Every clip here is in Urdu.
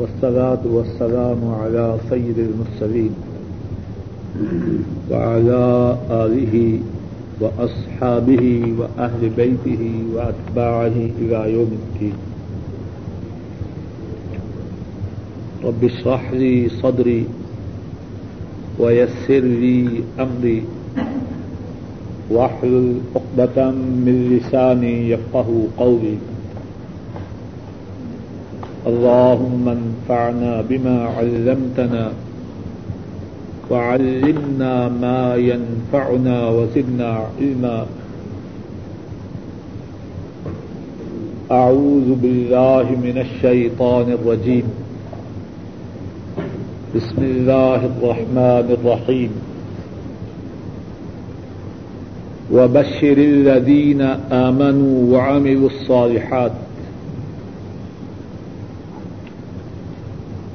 والصلاة والسلام على سيد المرسلين وعلى آله وأصحابه وأهل بيته وأتباعه إلى يوم الدين. رب اشرح لي صدري ويسر لي أمري. واحلل عقدة من لساني يفقه قولي. اللهم انفعنا بما علمتنا وعلمنا ما ينفعنا وزدنا علما. أعوذ بالله من الشيطان الرجيم. بسم الله الرحمن الرحيم. وبشر الذين آمنوا وعملوا الصالحات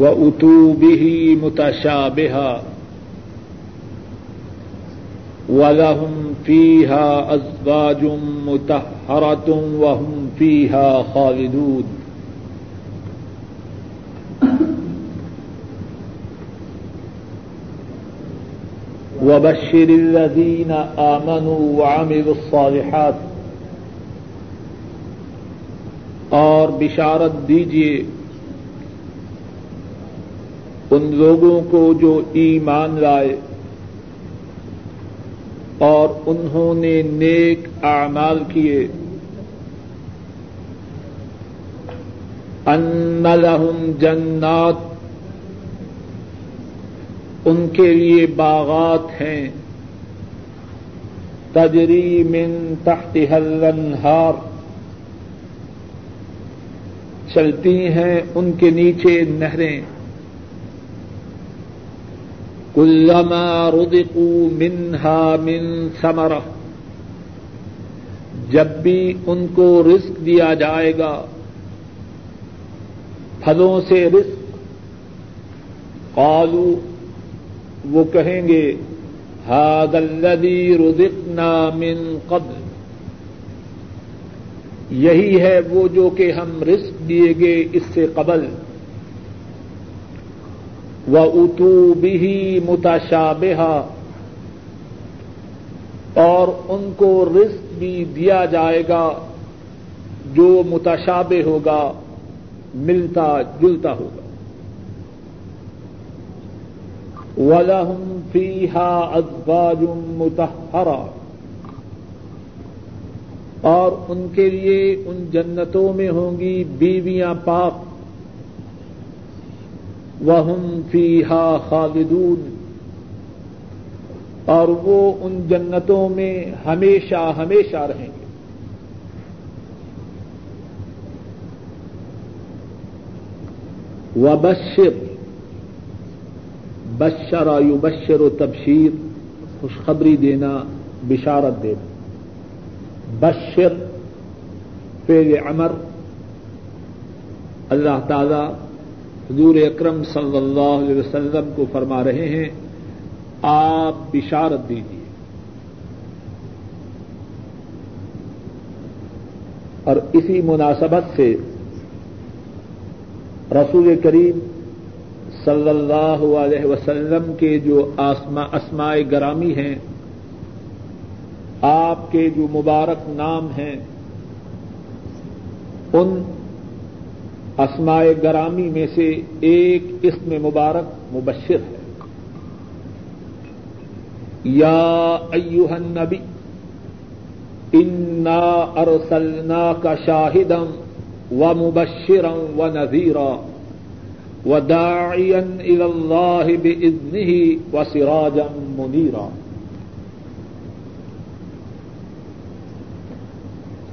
و وأتوا به متشابها ولهم فيها أزواج متهرة وهم فيها خالدون وبشر الذين آمنوا وعملوا الصالحات اور بشارت دیجیے ان لوگوں کو جو ایمان لائے اور انہوں نے نیک اعمال کیے۔ ان لہم جنات ان کے لیے باغات ہیں۔ تجری من تحت الانہار۔ چلتی ہیں ان کے نیچے نہریں۔ کلما رزقوا منها من ثمرہ جب بھی ان کو رزق دیا جائے گا، پھلوں سے رزق، قالوا وہ کہیں گے، هذا الذي رزقنا من قبل، یہی ہے وہ جو کہ ہم رزق دیے گے اس سے قبل۔ و اتو بھی متشابہ اور ان کو رزق بھی دیا جائے گا جو متشابہ ہوگا، ملتا جلتا ہوگا۔ ولہم فیہا ازواج متحرا اور ان کے لیے ان جنتوں میں ہوں گی بیویاں پاک۔ وہم فیحا خالدون۔ اور وہ ان جنتوں میں ہمیشہ ہمیشہ رہیں گے۔ و بشر بشر آیو بشر و تبشیر خوشخبری دینا، بشارت دینا۔ بشر فیل امر اللہ تعالی حضور اکرم صلی اللہ علیہ وسلم کو فرما رہے ہیں، آپ بشارت دیجیے اور اسی مناسبت سے رسول کریم صلی اللہ علیہ وسلم کے جو اسماء گرامی ہیں، آپ کے جو مبارک نام ہیں، ان اسمائے گرامی میں سے ایک اسم مبارک مبشر ہے۔ یا ایوہ النبی، انا ارسلنا کا شاہدم و مبشرم و نذیرا و داعین اللہ بزنی و سراجم منیرا۔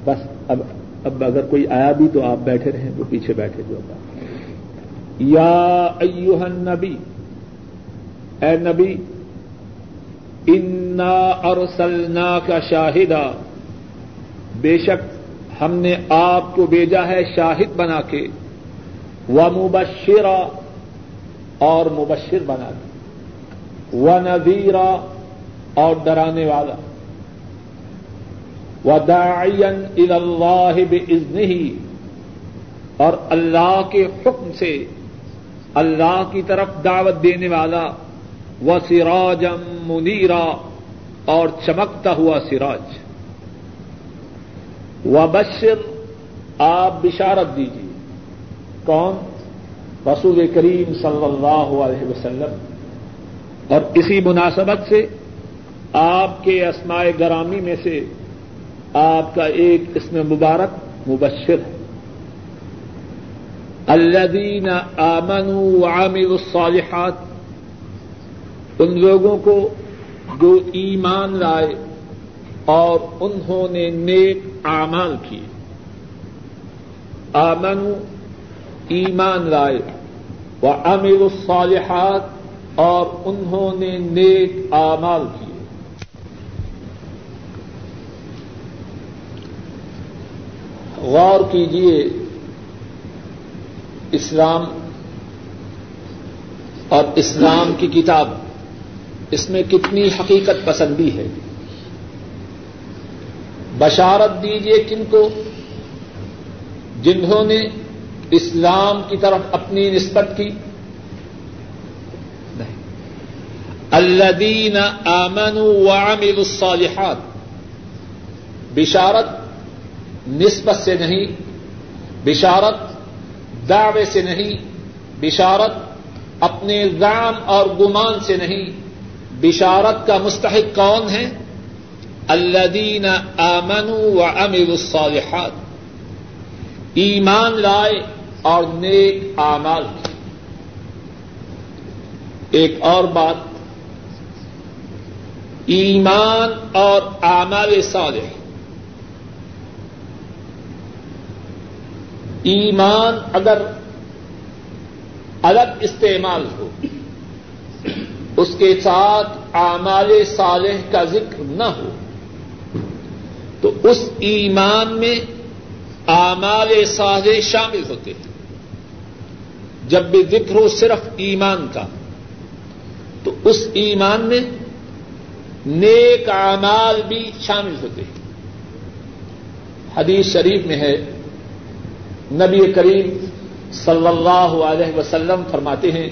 بس اب اب اگر کوئی آیا بھی تو آپ بیٹھے رہیں، وہ پیچھے بیٹھے جو ہوگا۔ یا ایوہ النبی، اے نبی، انا ارسلنا کا شاہدہ بے شک ہم نے آپ کو بھیجا ہے شاہد بنا کے۔ و مبشرا اور مبشر بنا کے۔ و نذیرا اور ڈرانے والا۔ و اللہ بزن ہی اور اللہ کے حکم سے اللہ کی طرف دعوت دینے والا و سراجم منیرا اور چمکتا ہوا سراج۔ و بشر آپ بشارت دیجیے کون؟ رسول کریم صلی اللہ علیہ وسلم۔ اور اسی مناسبت سے آپ کے اسماء گرامی میں سے آپ کا ایک اس میں مبارک، مبشر۔ ہے الذین آمنوا وعملوا الصالحات، ان لوگوں کو جو ایمان لائے اور انہوں نے نیک اعمال کیے۔ آمنوا، ایمان لائے۔ و امیر الصالحات اور انہوں نے نیک اعمال کیے۔ غور کیجیے اسلام اور اسلام کی کتاب، اس میں کتنی حقیقت پسندی ہے۔ بشارت دیجیے کن کو جنہوں نے اسلام کی طرف اپنی نسبت کی۔ الدین آمن وعملوا الصالحات، بشارت نسبت سے نہیں، بشارت، دعوے سے نہیں، بشارت، اپنے زام اور گمان سے نہیں۔ بشارت کا مستحق کون ہے الدین آمن و امر الصالحات۔ ایمان لائے اور نیک اعمال۔ کی ایک اور بات، ایمان اور اعمال صالح۔ ایمان اگر الگ استعمال ہو، اس کے ساتھ اعمال صالح کا ذکر نہ ہو، تو اس ایمان میں اعمال صالح شامل ہوتے ہیں۔ جب بھی ذکر ہو صرف ایمان کا، تو اس ایمان میں نیک اعمال بھی شامل ہوتے ہیں۔ حدیث شریف میں ہے نبی کریم صلی اللہ علیہ وسلم فرماتے ہیں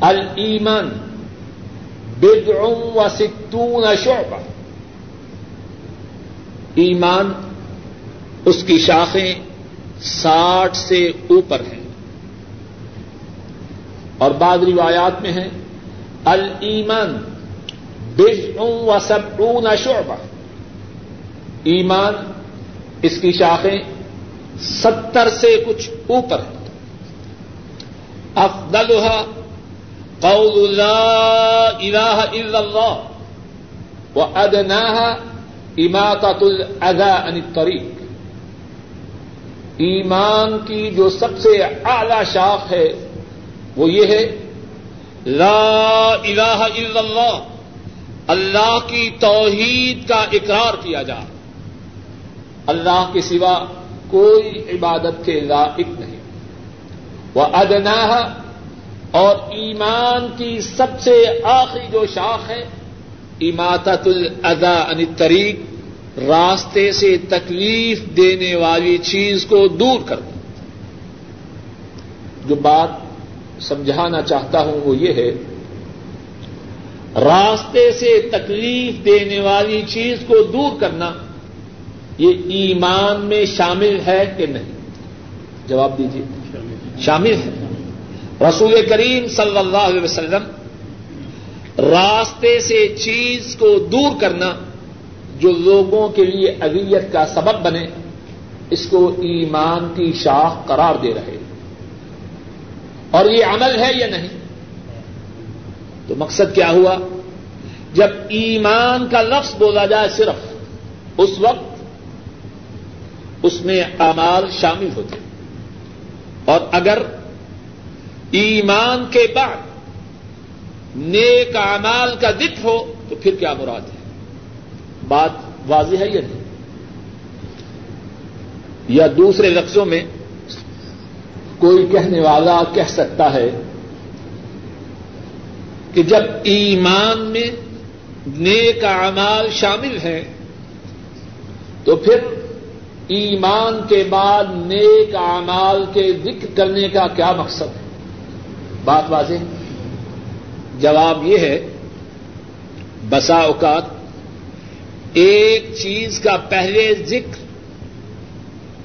المان بدعم و ستون شعبہ۔ ایمان، اس کی شاخیں ساٹھ سے اوپر ہیں۔ اور بعض روایات میں ہے المان بدعم و سبعون شعبہ۔ ایمان، اس کی شاخیں ستر سے کچھ اوپر ہے۔ افضلها قول لا الہ الا اللہ و ادناها الاذى عن الطریق ایمان کی جو سب سے اعلی شاخ ہے وہ یہ ہے، لا الہ الا اللہ اللہ کی توحید کا اقرار کیا جا۔ اللہ کے سوا کوئی عبادت کے لائق نہیں۔ وہ ادنا اور ایمان کی سب سے آخری جو شاخ ہے اماطت الادا ان یعنی طریق، راستے سے تکلیف دینے والی چیز کو دور کر جو بات سمجھانا چاہتا ہوں وہ یہ ہے، راستے سے تکلیف دینے والی چیز کو دور کرنا۔ یہ ایمان میں شامل ہے کہ نہیں؟ جواب دیجیے شامل ہے۔ رسول کریم صلی اللہ علیہ وسلم راستے سے چیز کو دور کرنا جو لوگوں کے لیے اذیت کا سبب بنے، اس کو ایمان کی شاخ قرار دے رہے۔ اور یہ عمل ہے یا نہیں؟ تو مقصد کیا ہوا؟ جب ایمان کا لفظ بولا جائے صرف، اس وقت اس میں امال شامل ہوتے اور اگر ایمان کے بعد نیک اعمال کا ذکر ہو تو پھر کیا مراد ہے؟ بات واضح ہے یا نہیں؟ یا دوسرے لفظوں میں کوئی کہنے والا کہہ سکتا ہے کہ جب ایمان میں نیک اعمال شامل ہیں تو پھر ایمان کے بعد نیک اعمال کے ذکر کرنے کا کیا مقصد ہے؟ بات واضح جواب یہ ہے، بسا اوقات ایک چیز کا پہلے ذکر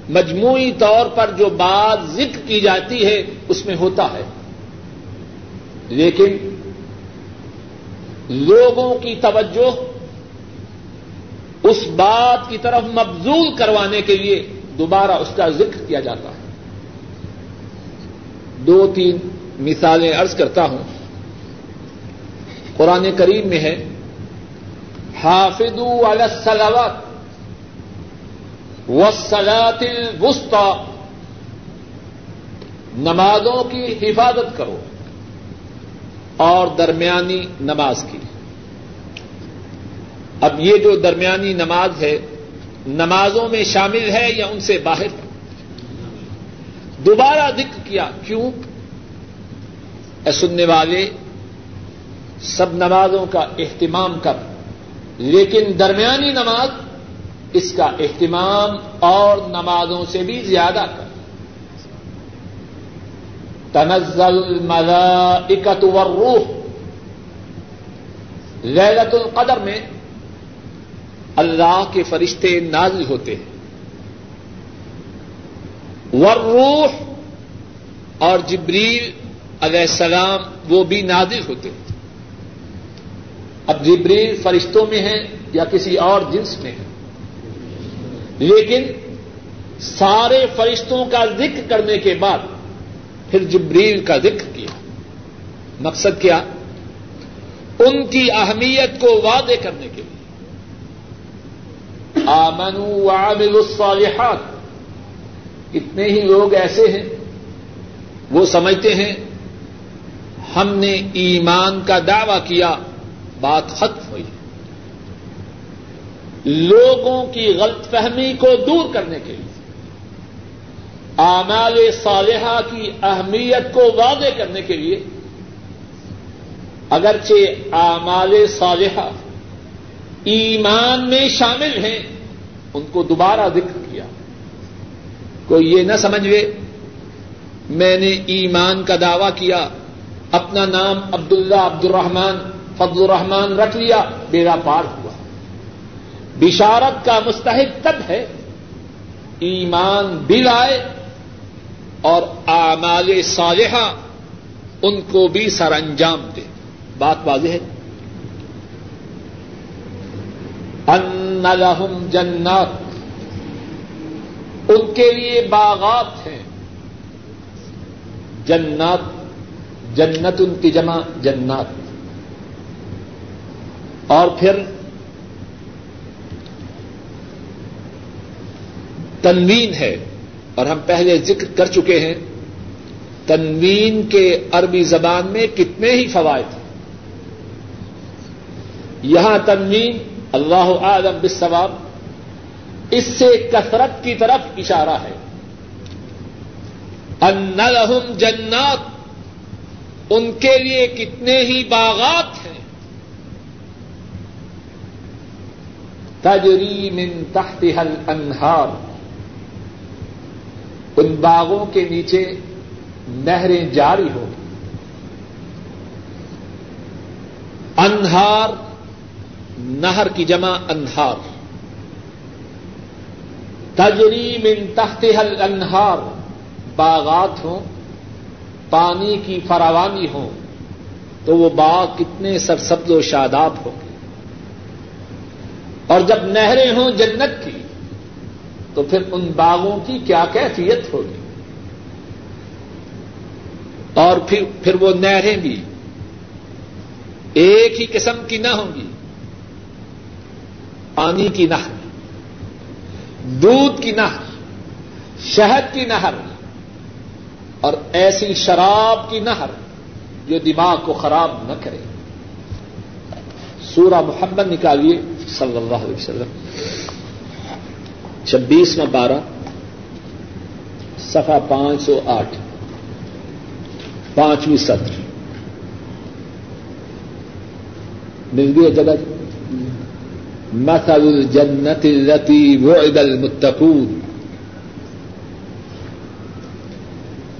مجموعی طور پر جو بات ذکر کی جاتی ہے، اس میں ہوتا ہے۔ لیکن لوگوں کی توجہ اس بات کی طرف مبزول کروانے کے لیے دوبارہ اس کا ذکر کیا جاتا ہے۔ دو تین مثالیں ارض کرتا ہوں۔ قرآن کریم میں ہے حافظ السلاوات وسلاط الوسطی، نمازوں کی حفاظت کرو اور درمیانی نماز کی۔ اب یہ جو درمیانی نماز ہے، نمازوں میں شامل ہے یا ان سے باہر؟ دوبارہ ذکر کیا، کیوں؟ اے سننے والے، سب نمازوں کا اہتمام کر لیکن درمیانی نماز اس کا اہتمام اور نمازوں سے بھی زیادہ کر تنزل الملائکت والروح۔ لیلت القدر میں اللہ کے فرشتے نازل ہوتے ہیں۔ والروح اور جبریل علیہ السلام وہ بھی نازل ہوتے ہیں۔ اب جبریل فرشتوں میں ہیں یا کسی اور جنس میں ہیں۔ لیکن سارے فرشتوں کا ذکر کرنے کے بعد پھر جبریل کا ذکر کیا۔ مقصد کیا؟ ان کی اہمیت کو وعدے کرنے کے لیے۔ آمنو وعمل الصالحات۔ کتنے ہی لوگ ایسے ہیں، وہ سمجھتے ہیں، ہم نے ایمان کا دعوی کیا، بات ختم ہوئی۔ لوگوں کی غلط فہمی کو دور کرنے کے لیے آمال صالحہ کی اہمیت کو واضح کرنے کے لیے، اگرچہ آمال صالحہ ایمان میں شامل ہیں۔ ان کو دوبارہ ذکر کیا۔ کوئی یہ نہ سمجھے، میں نے ایمان کا دعوی کیا، اپنا نام عبداللہ عبد الرحمان فضل الرحمان رکھ لیا بیڑا پار ہوا۔ بشارت کا مستحق تب ہے، ایمان بھی لائے اور آمال صالحہ ان کو بھی سر انجام دے۔ بات واضح ہے؟ ان لہم جنات۔ ان کے لیے باغات ہیں۔ جنات جنت ان کی جمع جنات۔ اور پھر تنوین ہے، اور ہم پہلے ذکر کر چکے ہیں۔ تنوین کے عربی زبان میں کتنے ہی فوائد ہیں۔ یہاں تنوین اللہ عالم بالثواب اس سے کثرت کی طرف اشارہ ہے۔ ان لہم جنات، ان کے لیے کتنے ہی باغات ہیں۔ تجری من تحت حل انہار ان باغوں کے نیچے نہریں جاری ہو انہار نہر کی جمع انہار۔ تجری من تحت حل انہار باغات ہوں، پانی کی فراوانی ہو تو وہ باغ کتنے سرسبز و شاداب ہوں۔ گے اور جب نہریں ہوں جنت کی، تو پھر ان باغوں کی کیا کیفیت ہوگی؟ اور پھر پھر وہ نہریں بھی ایک ہی قسم کی نہ ہوں گی۔ پانی کی نہر، دودھ کی نہر، شہد کی نہر، اور ایسی شراب کی نہر جو دماغ کو خراب نہ کرے۔ سورہ محمد نکالیے، صلی اللہ علیہ وسلم۔ چھبیس میں بارہ سفا پانچ سو آٹھ۔ پانچویں سطر مل گئی جگہ؟ مثل الجنت التي وعد المتقون.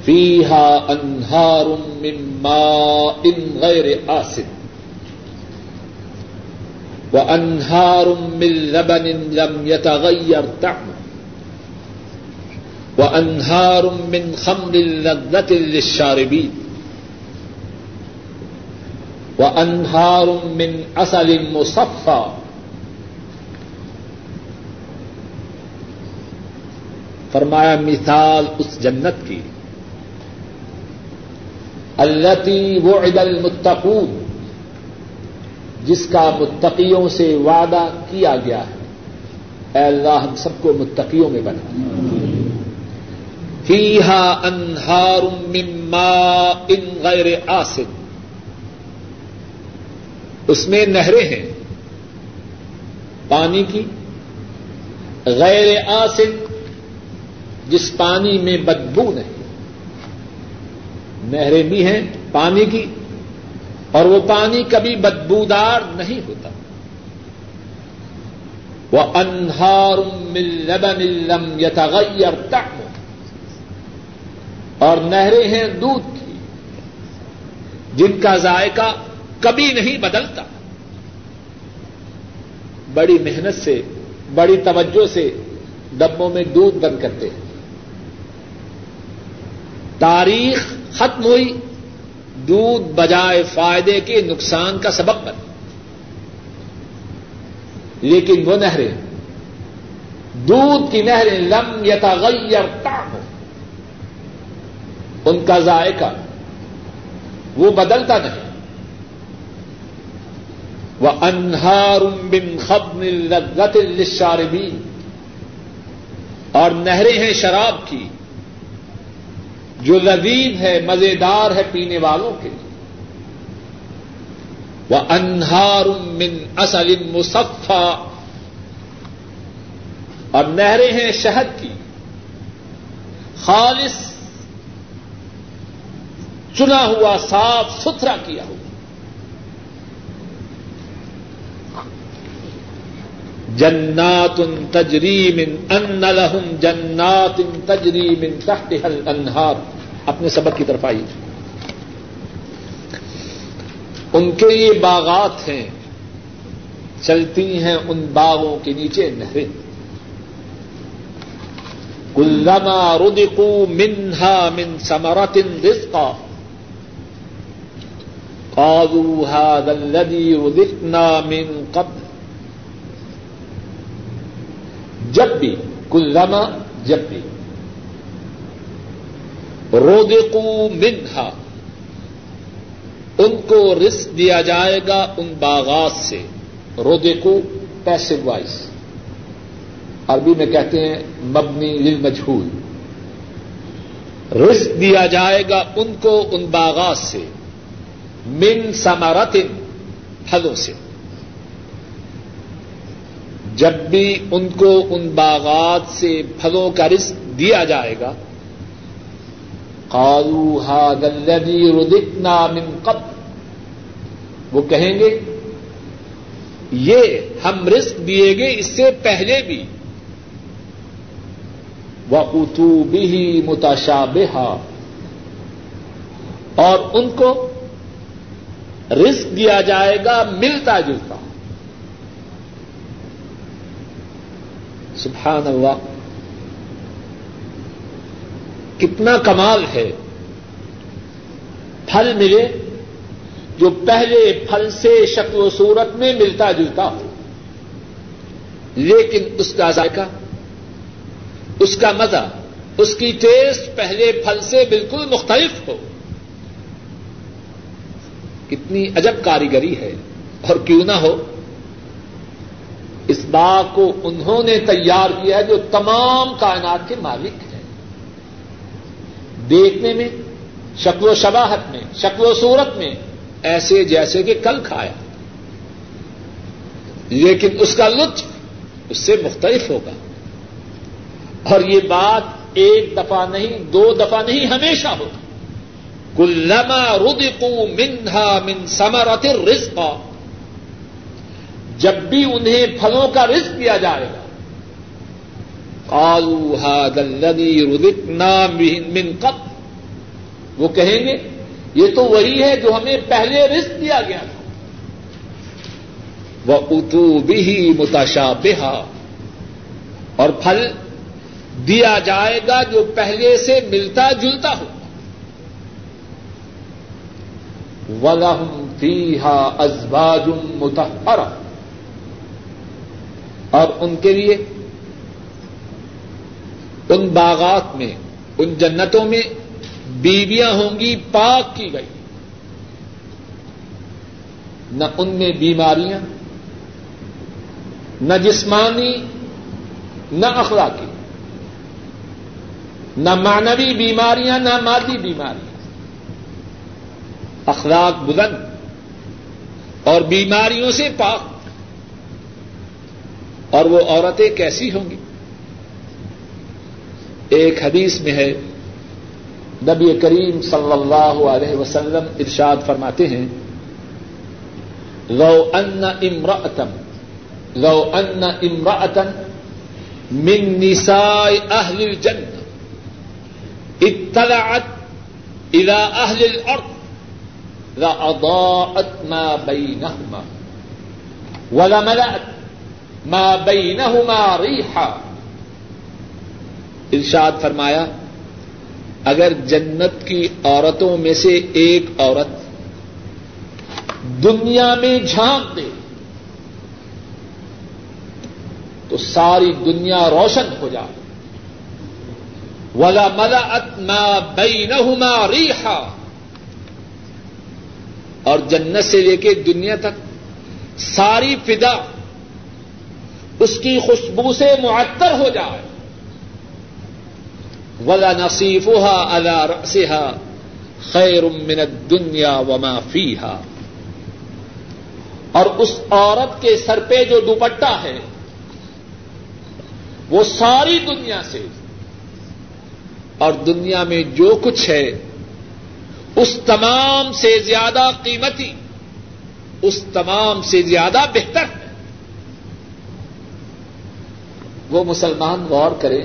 فيها أنهار من ماء غير آسن. وأنهار من لبن لم يتغير طعمه. وأنهار من خمر لذة للشاربين. وأنهار من عسل مصفى. فرمایا مثال اس جنت کی۔ التی وعد المتقون، جس کا متقیوں سے وعدہ کیا گیا ہے۔ اے اللہ، ہم سب کو متقیوں میں بنا۔ فیہا انہار من ماء غیر آسن۔ اس میں نہریں ہیں۔ پانی کی۔ غیر آسن جس پانی میں بدبو نہیں۔ نہریں بھی ہیں پانی کی، اور وہ پانی کبھی بدبودار نہیں ہوتا۔ وہ انہار لبن یتغیر طعمه۔ اور نہریں ہیں دودھ کی، جن کا ذائقہ کبھی نہیں بدلتا۔ بڑی محنت سے، بڑی توجہ سے ڈبوں میں دودھ بند کرتے ہیں۔ تاریخ ختم ہوئی، دودھ بجائے فائدے کے نقصان کا سبب بن۔ لیکن وہ نہریں، دودھ کی نہریں لم یتغیر طعم۔ ان کا ذائقہ وہ بدلتا نہیں۔ وہ انہار بن خبن لذت للشاربین اور نہریں ہیں شراب کی۔ جو لذیذ ہے، مزیدار ہے پینے والوں کے لیے۔ وہ انہار من اصل مصفا اور نہریں ہیں شہد کی۔ خالص، چنا ہوا، صاف، ستھرا کیا ہوا۔ جنات تجریم ان لہم جنات تجریم تحت الانہار۔ اپنے سبق کی طرف آئیے۔ ان کے یہ باغات ہیں، چلتی ہیں ان باغوں کے نیچے نہریں۔ کلما ردقو منہا من سمرت رزقا۔ قالوا هذا الذي رزقنا من قبل۔ جب بھی، کلما جب بھی۔ رودقو منہا۔ ان کو رسک دیا جائے گا ان باغات سے۔ رودقو پیسے وائز عربی میں کہتے ہیں مبنی للمجھول رسک دیا جائے گا ان کو ان باغات سے۔ من سمارتن پھلوں سے۔ جب بھی ان کو ان باغات سے پھلوں کا رزق دیا جائے گا، قالوا هذا الذي رزقنا من قبل۔ وہ کہیں گے، یہ ہم رزق دیے گے اس سے پہلے بھی۔ وہ اتو بھی متاشابہ اور ان کو رزق دیا جائے گا ملتا جلتا۔ سبحان اللہ. کتنا کمال ہے. پھل ملے جو پہلے پھل سے شکل و صورت میں ملتا جلتا ہو. لیکن اس کا ذائقہ، اس کا مزہ، اس کی ٹیسٹ پہلے پھل سے بالکل مختلف ہو. کتنی عجب کاریگری ہے. اور کیوں نہ ہو اس باغ کو انہوں نے تیار کیا ہے جو تمام کائنات کے مالک ہیں۔ دیکھنے میں، شکل و شباہت میں، شکل و صورت میں ایسے جیسے کہ کل کھایا۔ لیکن اس کا لطف اس سے مختلف ہوگا۔ اور یہ بات ایک دفعہ نہیں، دو دفعہ نہیں، ہمیشہ ہوگا کلما ردقو منہا من سمرت الرزق۔ جب بھی انہیں پھلوں کا رزق دیا جائے گا۔ قالوا هذا الذي رزقنا من قبل۔ وہ کہیں گے، یہ تو وہی ہے جو ہمیں پہلے رزق دیا گیا تھا۔ وہ اتو بھی متاشا اور پھل دیا جائے گا جو پہلے سے ملتا جلتا ہو۔ ولہم فیہا ازواج متحرہ اور ان کے لیے ان باغات میں، ان جنتوں میں بیویاں ہوں گی، پاک کی گئی۔ نہ ان میں بیماریاں، نہ جسمانی، نہ اخلاقی، نہ مانوی بیماریاں، نہ مادی بیماریاں۔ اخلاق بلند اور بیماریوں سے پاک۔ اور وہ عورتیں کیسی ہوں گی؟ ایک حدیث میں ہے، نبی کریم صلی اللہ علیہ وسلم ارشاد فرماتے ہیں، لو ان امراطم لو ان امراطن من نساء اہل الجنہ، اطلعت الى اہل الارض لاضاءت ما بينهما ولملأت ما بينهما ریحا ارشاد فرمایا، اگر جنت کی عورتوں میں سے ایک عورت دنیا میں جھانک دے، تو ساری دنیا روشن ہو جائے۔ ولا ملا اتنا بئی نہ ریحا اور جنت سے لے کے دنیا تک ساری فدا اس کی خوشبو سے معطر ہو جائے۔ ولا نصیفها على رأسها خیر من الدنیا وما فیها اور اس عورت کے سر پہ جو دوپٹہ ہے، وہ ساری دنیا سے۔ اور دنیا میں جو کچھ ہے، اس تمام سے زیادہ قیمتی، اس تمام سے زیادہ بہتر۔ ہے وہ مسلمان غور کریں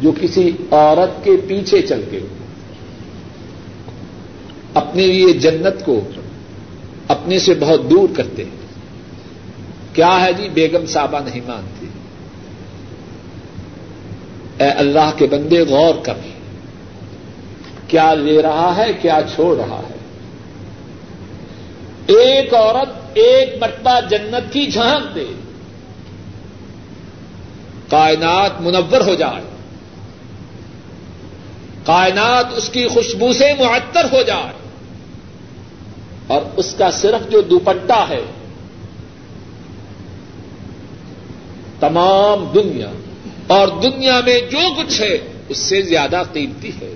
جو کسی عورت کے پیچھے چل کے اپنے لیے جنت کو اپنے سے بہت دور کرتے ہیں کیا ہے جی بیگم صاحبہ نہیں مانتی اے اللہ کے بندے غور کر کیا لے رہا ہے کیا چھوڑ رہا ہے ایک عورت ایک مرتبہ جنت کی جھانک دے کائنات منور ہو جائے۔ کائنات اس کی خوشبو سے معطر ہو جائے۔ اور اس کا صرف جو دوپٹہ ہے، تمام دنیا، اور دنیا میں جو کچھ ہے، اس سے زیادہ قیمتی ہے۔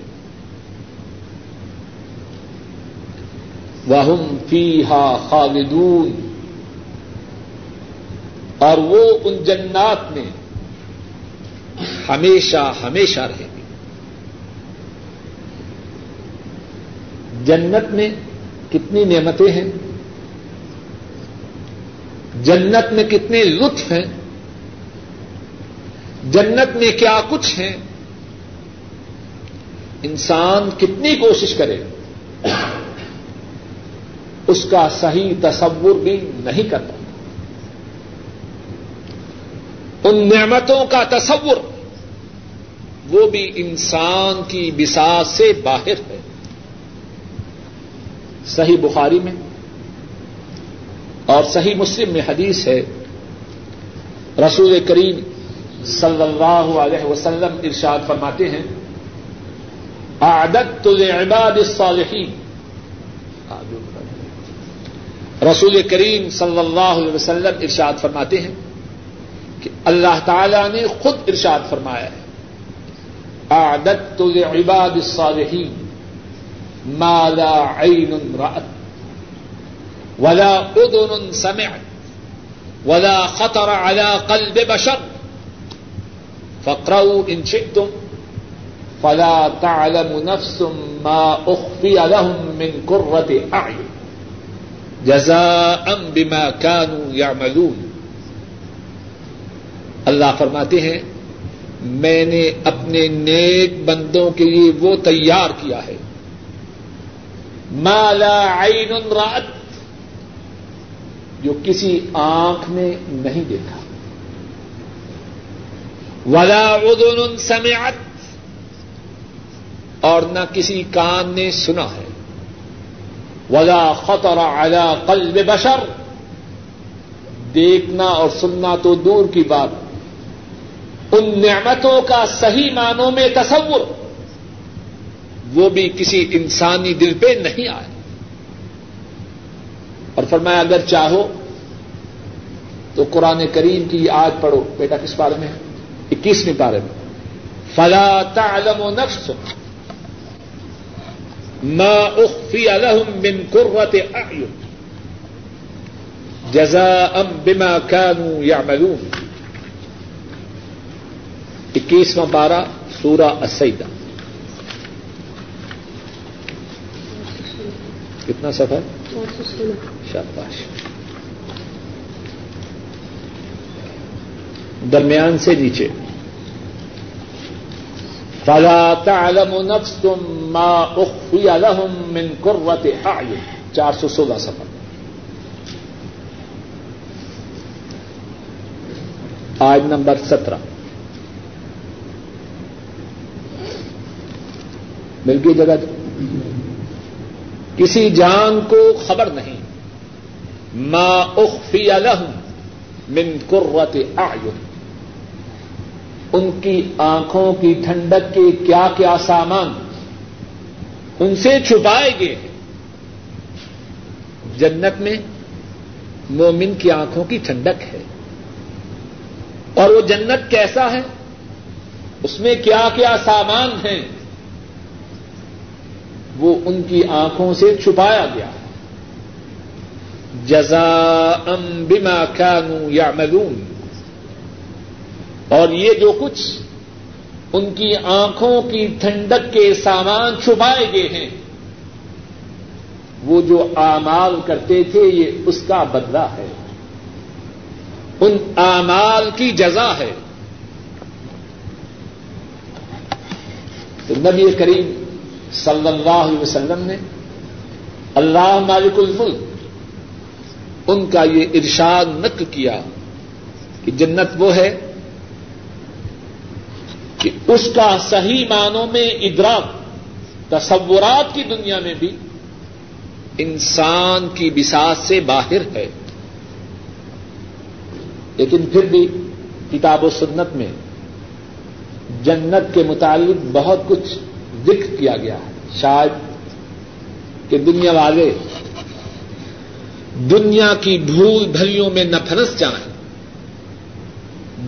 وہ فی ہا خالدون۔ اور وہ ان جنات میں ہمیشہ ہمیشہ رہیں گے جنت میں کتنی نعمتیں ہیں؟ جنت میں کتنے لطف ہیں؟ جنت میں کیا کچھ ہے انسان کتنی کوشش کرے، اس کا صحیح تصور بھی نہیں کرتا۔ ان نعمتوں کا تصور۔ وہ بھی انسان کی بساط سے باہر ہے۔ صحیح بخاری میں اور صحیح مسلم میں حدیث ہے۔ رسول کریم صلی اللہ علیہ وسلم ارشاد فرماتے ہیں عادت لعباد الصالحین رسول کریم صلی اللہ علیہ وسلم ارشاد فرماتے ہیں کہ اللہ تعالی نے خود ارشاد فرمایا ہے۔ عادت لعباد الصالحین مالا عین رأت ولا ادن سمعت ولا خطر على قلب بشر فقرؤوا ان شئتم فلا تعلم نفس ما اخفي لهم من قرة اعين جزاء بما كانوا يعملون۔ اللہ فرماتے ہیں، میں نے اپنے نیک بندوں کے لیے وہ تیار کیا ہے۔ مالا عین رات جو کسی آنکھ نے نہیں دیکھا۔ ولا ادن سمعت، اور نہ کسی کان نے سنا ہے۔ ولا خطر على قلب بشر۔ دیکھنا اور سننا تو دور کی بات۔ ان نعمتوں کا صحیح معنوں میں تصور۔ وہ بھی کسی انسانی دل پہ نہیں آئے۔ اور فرمایا، اگر چاہو تو قرآن کریم کی آج پڑھو۔ بیٹا، کس بارے میں اکیسویں پارے میں۔ فلا تعلم و نفس ما اخفی لهم من قرۃ اعین جزاء بما كانوا يعملون۔ اکیسواں بارہ سورہ السیدہ کتنا سفر شاباش۔ درمیان سے نیچے۔ فلا تعلم نفس تم ما اخفي لهم من قرة اعين چار سو سولہ سفر آج نمبر سترہ۔ مل گئی جگہ کسی جان کو خبر نہیں۔ ما اخفی لهم من قرۃ اعین۔ ان کی آنکھوں کی ٹھنڈک کے کیا کیا سامان ان سے چھپائے گئے جنت میں مومن کی آنکھوں کی ٹھنڈک ہے۔ اور وہ جنت کیسا ہے؟ اس میں کیا کیا سامان ہیں؟ وہ ان کی آنکھوں سے چھپایا گیا۔ جزا ام بما كانوا يعملون اور یہ جو کچھ ان کی آنکھوں کی ٹھنڈک کے سامان چھپائے گئے ہیں، وہ جو اعمال کرتے تھے، یہ اس کا بدلہ ہے۔ ان اعمال کی جزا ہے۔ تو نبی کریم صلی اللہ علیہ وسلم نے اللہ مالک الملک ان کا یہ ارشاد نقل کیا کہ جنت وہ ہے کہ اس کا صحیح معنوں میں ادراک، تصورات کی دنیا میں بھی انسان کی بساط سے باہر ہے۔ لیکن پھر بھی کتاب و سنت میں جنت کے متعلق بہت کچھ ذکر کیا گیا ہے۔ شاید کہ دنیا والے دنیا کی بھول بھلیوں میں نہ پھنس جائیں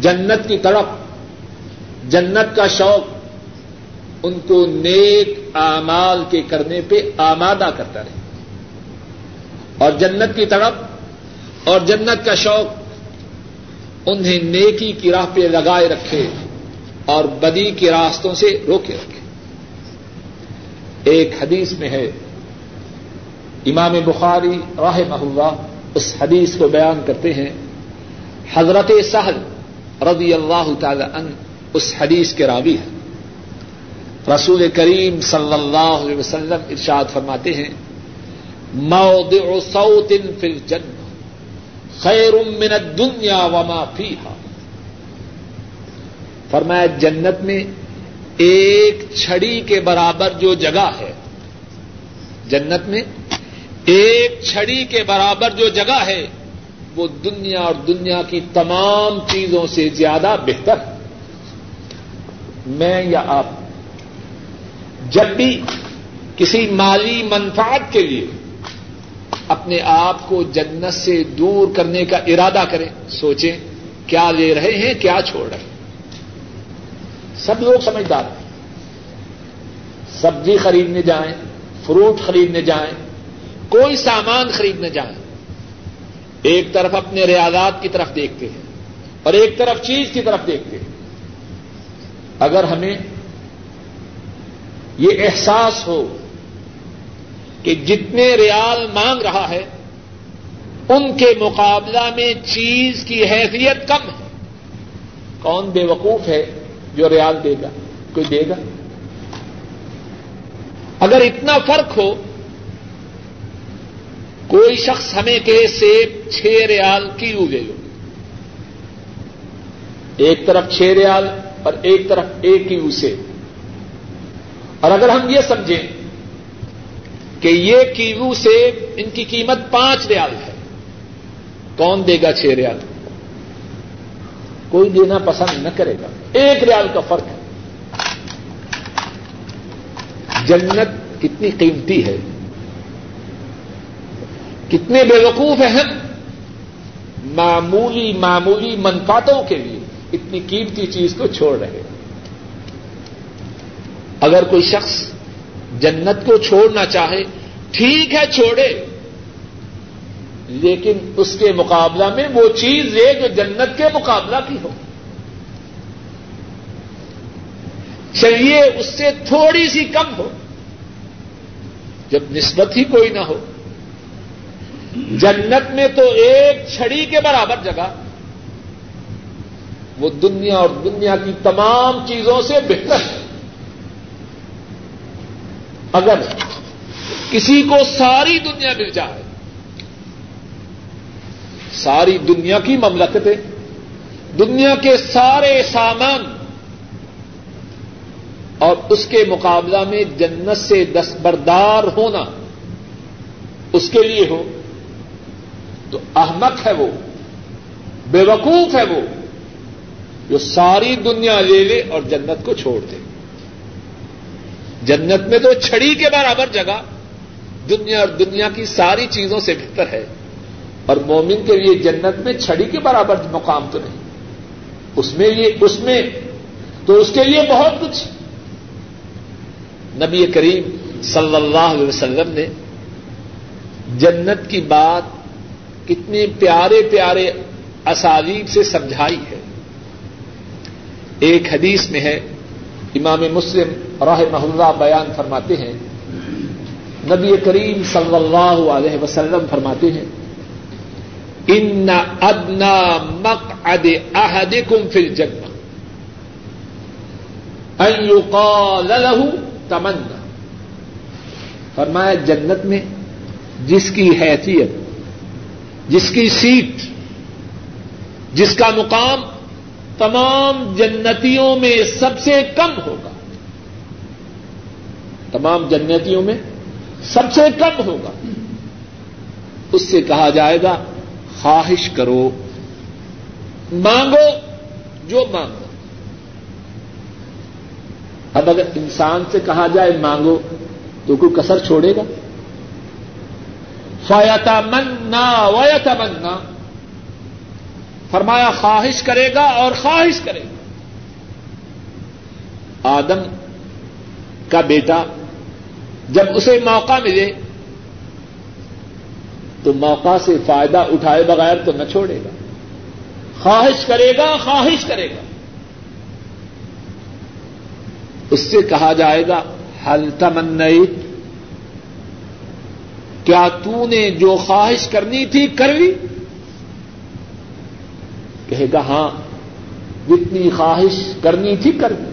جنت کی طرف جنت کا شوق ان کو نیک اعمال کے کرنے پہ آمادہ کرتا رہے۔ اور جنت کی طرف اور جنت کا شوق انہیں نیکی کی راہ پہ لگائے رکھے اور بدی کے راستوں سے روکے رکھے۔ ایک حدیث میں ہے۔ امام بخاری راہ محلہ اس حدیث کو بیان کرتے ہیں۔ حضرت سہل رضی اللہ تعالی ان اس حدیث کے راوی ہے رسول کریم صلی اللہ علیہ وسلم ارشاد فرماتے ہیں، موضع صوت فی الجنہ، خیر من الدنیا وما فیہا۔ فرمایا، جنت میں ایک چھڑی کے برابر جو جگہ ہے، جنت میں، ایک چھڑی کے برابر جو جگہ ہے، وہ دنیا اور دنیا کی تمام چیزوں سے زیادہ بہتر ہے۔ میں یا آپ، جب بھی کسی مالی منفاط کے لیے اپنے آپ کو جنت سے دور کرنے کا ارادہ کریں، سوچیں کیا لے رہے ہیں، کیا چھوڑ رہے ہیں۔ سب لوگ سمجھدار ہیں۔ سبزی خریدنے جائیں، فروٹ خریدنے جائیں، کوئی سامان خریدنے جائیں۔ ایک طرف اپنے ریاضات کی طرف دیکھتے ہیں اور ایک طرف چیز کی طرف دیکھتے ہیں۔ اگر ہمیں یہ احساس ہو کہ جتنے ریال مانگ رہا ہے، ان کے مقابلہ میں چیز کی حیثیت کم ہے۔ کون بے وقوف ہے؟ جو ریال دے گا، کوئی دے گا؟ اگر اتنا فرق ہو، کوئی شخص ہمیں کہ سیب چھ ریال کی لے لو ایک طرف چھ ریال اور ایک طرف ایک ہی اسے۔ اور اگر ہم یہ سمجھیں کہ یہ کیوو سے ان کی قیمت پانچ ریال ہے، کون دے گا چھ ریال؟ کوئی دینا پسند نہ کرے گا۔ ایک ریال کا فرق ہے۔ جنت کتنی قیمتی ہے۔ کتنے بے وقوف ہیں ہم۔ معمولی معمولی منفاتوں کے لیے اتنی قیمتی چیز کو چھوڑ رہے اگر کوئی شخص جنت کو چھوڑنا چاہے، ٹھیک ہے، چھوڑے۔ لیکن اس کے مقابلہ میں وہ چیز ہے جو جنت کے مقابلہ کی ہو۔ چلیے، اس سے تھوڑی سی کم ہو۔ جب نسبت ہی کوئی نہ ہو۔ جنت میں تو ایک چھڑی کے برابر جگہ۔ وہ دنیا اور دنیا کی تمام چیزوں سے بہتر۔ ہے اگر کسی کو ساری دنیا مل جائے ساری دنیا کی مملکتیں، دنیا کے سارے سامان، اور اس کے مقابلہ میں جنت سے دستبردار ہونا اس کے لیے ہو۔ تو احمد ہے وہ، بے وقوف ہے وہ، جو ساری دنیا لے لے اور جنت کو چھوڑ دے۔ جنت میں تو چھڑی کے برابر جگہ، دنیا اور دنیا کی ساری چیزوں سے بہتر ہے۔ اور مومن کے لیے جنت میں چھڑی کے برابر مقام تو نہیں۔ اس میں یہ اس میں تو اس کے لیے بہت کچھ۔ نبی کریم صلی اللہ علیہ وسلم نے جنت کی بات کتنے پیارے پیارے اسالیب سے سمجھائی ہے۔ ایک حدیث میں ہے، امام مسلم راہ محلہ بیان فرماتے ہیں۔ نبی کریم صلی اللہ علیہ وسلم فرماتے ہیں ان ادنا مک اد احد کم فل جگم له تمنا فرمایا، جنت میں جس کی حیثیت، جس کی سیٹ، جس کا مقام تمام جنتیوں میں سب سے کم ہوگا. تمام جنتیوں میں سب سے کم ہوگا. اس سے کہا جائے گا خواہش کرو، مانگو جو مانگو۔ اب اگر انسان سے کہا جائے مانگو، تو کوئی کسر چھوڑے گا؟ فیتا منا ویتا منا فرمایا، خواہش کرے گا اور خواہش کرے گا۔ آدم کا بیٹا جب اسے موقع ملے تو موقع سے فائدہ اٹھائے بغیر تو نہ چھوڑے گا۔ خواہش کرے گا، خواہش کرے گا۔ اس سے کہا جائے گا حل تمنئی کیا تو نے جو خواہش کرنی تھی کر لی؟ کہے گا ہاں جتنی خواہش کرنی تھی کر لی۔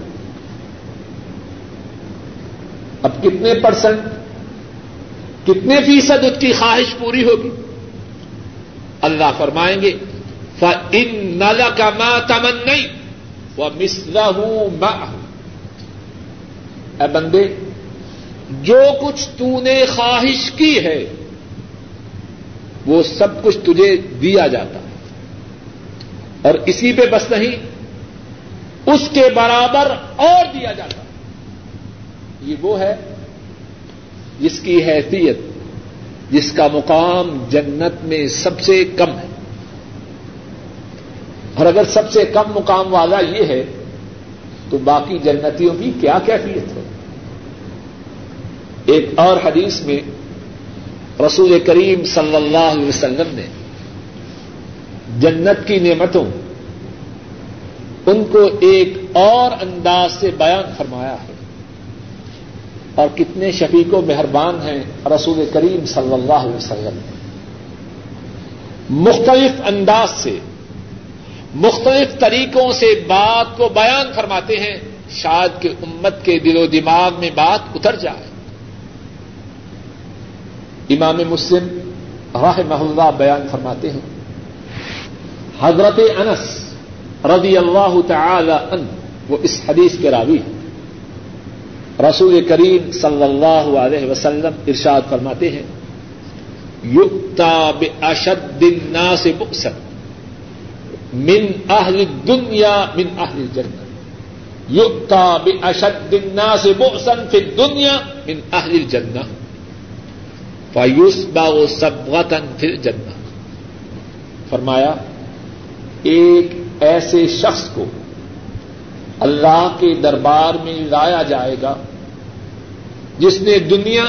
اب کتنے پرسنٹ کتنے فیصد اس کی خواہش پوری ہوگی؟ اللہ فرمائیں گے ان نلا کا ماں تمن نہیں وہ مسلح ہوں اے بندے، جو کچھ تو نے خواہش کی ہے، وہ سب کچھ تجھے دیا جاتا۔ ہے اور اسی پہ بس نہیں، اس کے برابر اور دیا جاتا۔ یہ وہ ہے جس کی حیثیت، جس کا مقام جنت میں سب سے کم ہے۔ اور اگر سب سے کم مقام والا یہ ہے، تو باقی جنتیوں کی کیا کیفیت ہے؟ ایک اور حدیث میں رسول کریم صلی اللہ علیہ وسلم نے جنت کی نعمتوں ان کو ایک اور انداز سے بیان فرمایا ہے۔ اور کتنے شفیق و مہربان ہیں رسول کریم صلی اللہ علیہ وسلم۔ مختلف انداز سے، مختلف طریقوں سے بات کو بیان فرماتے ہیں۔ شاید کہ امت کے دل و دماغ میں بات اتر جائے۔ امام مسلم راہ محلہ بیان فرماتے ہیں۔ حضرت انس رضی اللہ تعالی ان وہ اس حدیث کے راوی ہیں۔ رسول کریم صلی اللہ علیہ وسلم ارشاد فرماتے ہیں یقتا بشد الناس بؤسا، من اہل دنیا من اہل جنت یقتا بشد الناس بؤسا فی الدنیا من اہل الجنہ۔ فیسبغ سبغتا فی الجنہ۔ فرمایا، ایک ایسے شخص کو اللہ کے دربار میں لایا جائے گا، جس نے دنیا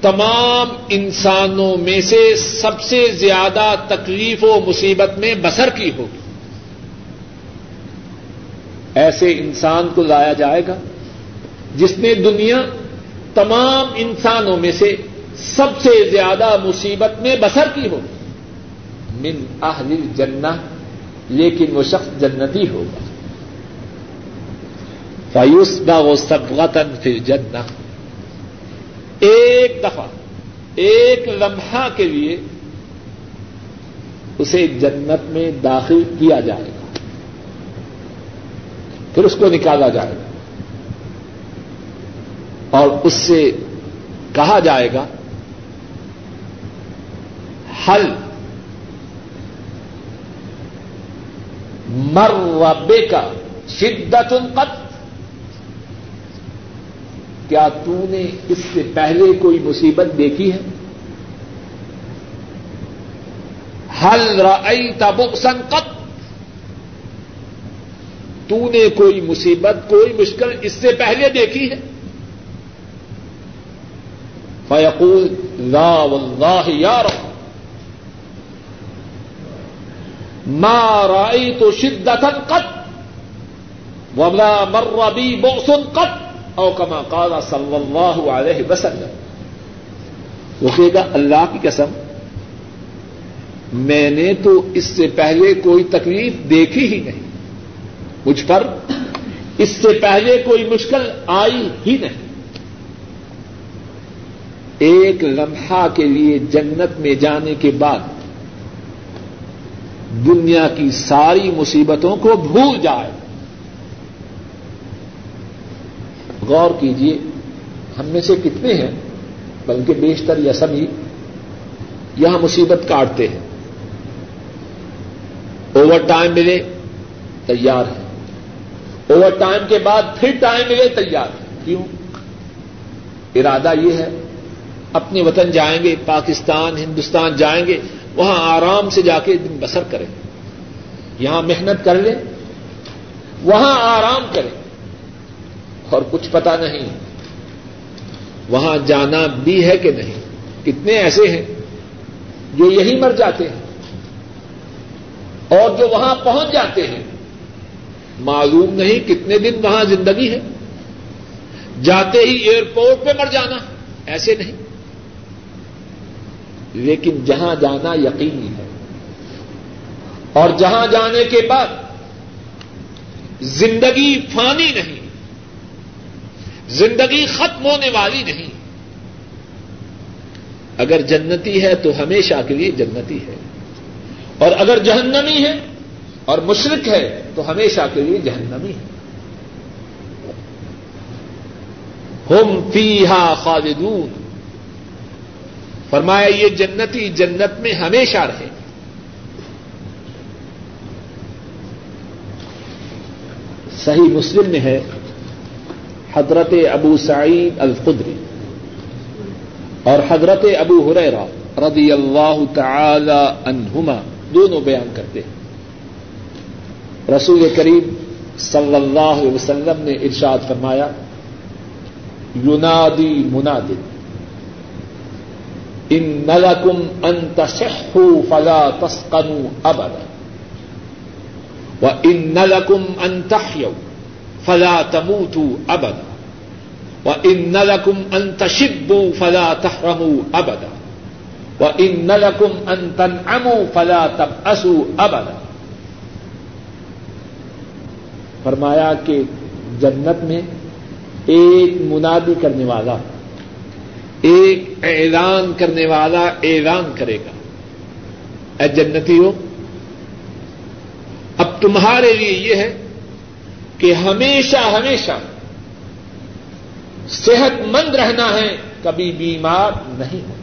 تمام انسانوں میں سے سب سے زیادہ تکلیف و مصیبت میں بسر کی ہوگی۔ ایسے انسان کو لایا جائے گا، جس نے دنیا تمام انسانوں میں سے سب سے زیادہ مصیبت میں بسر کی ہوگی۔ من اہل الجنہ، لیکن وہ شخص جنتی ہوگا۔ فیوس با وہ سب وطن پھر جنہ ایک دفعہ، ایک لمحہ کے لیے اسے جنت میں داخل کیا جائے گا۔ پھر اس کو نکالا جائے گا۔ اور اس سے کہا جائے گا، حل مر ربے کا شدت قط کیا تو نے اس سے پہلے کوئی مصیبت دیکھی ہے؟ حل رئی تبکسن قط؟ تو نے کوئی مصیبت، کوئی مشکل اس سے پہلے دیکھی ہے؟ فیقول، لا واللہ یا رب. رائی تو شدت قط. وبلا مربی بوسن قط. او کما قال صلی اللہ علیہ وسلم۔ وہ کہے گا اللہ کی قسم، میں نے تو اس سے پہلے کوئی تکلیف دیکھی ہی نہیں۔ مجھ پر اس سے پہلے کوئی مشکل آئی ہی نہیں۔ ایک لمحہ کے لیے جنت میں جانے کے بعد دنیا کی ساری مصیبتوں کو بھول جائے۔ غور کیجیے ہم میں سے کتنے ہیں؟ بلکہ بیشتر یا سبھی یہاں مصیبت کاٹتے ہیں۔ اوور ٹائم ملے، تیار ہے اوور ٹائم کے بعد پھر ٹائم ملے، تیار ہے کیوں؟ ارادہ یہ ہے، اپنے وطن جائیں گے، پاکستان، ہندوستان جائیں گے، وہاں آرام سے جا کے دن بسر کریں۔ یہاں محنت کر لیں، وہاں آرام کریں۔ اور کچھ پتا نہیں۔ وہاں جانا بھی ہے کہ نہیں؟ کتنے ایسے ہیں جو یہی مر جاتے ہیں اور جو وہاں پہنچ جاتے ہیں۔ معلوم نہیں کتنے دن وہاں زندگی ہے۔ جاتے ہی ایئرپورٹ پہ مر جانا، ایسے نہیں۔ لیکن جہاں جانا یقینی ہے۔ اور جہاں جانے کے بعد زندگی فانی نہیں۔ زندگی ختم ہونے والی نہیں۔ اگر جنتی ہے تو ہمیشہ کے لیے جنتی ہے۔ اور اگر جہنمی ہے اور مشرق ہے تو ہمیشہ کے لیے جہنمی ہے۔ ہم فیحا خالدون۔ فرمایا، یہ جنتی جنت میں ہمیشہ رہے صحیح مسلم میں ہے حضرت ابو سعید الخدری اور حضرت ابو حریرا رضی اللہ تعالی عنہما دونوں بیان کرتے ہیں۔ رسول کریم صلی اللہ علیہ وسلم نے ارشاد فرمایا، یونادی منادن ان نلکم ان تصحوا فلا تسقنوا ابدا وہ ان نلکم انتخ فلا تموتو ابدا۔ ان نلکم انتشبو فلا تحرمو ابدا وہ ان نلکم انتن امو فلا تب اسو ابدا فرمایا کہ جنت میں ایک منادی کرنے والا، ایک اعلان کرنے والا اعلان کرے گا۔ اے جنتی ہو، اب تمہارے لیے یہ ہے کہ ہمیشہ ہمیشہ صحت مند رہنا ہے، کبھی بیمار نہیں ہو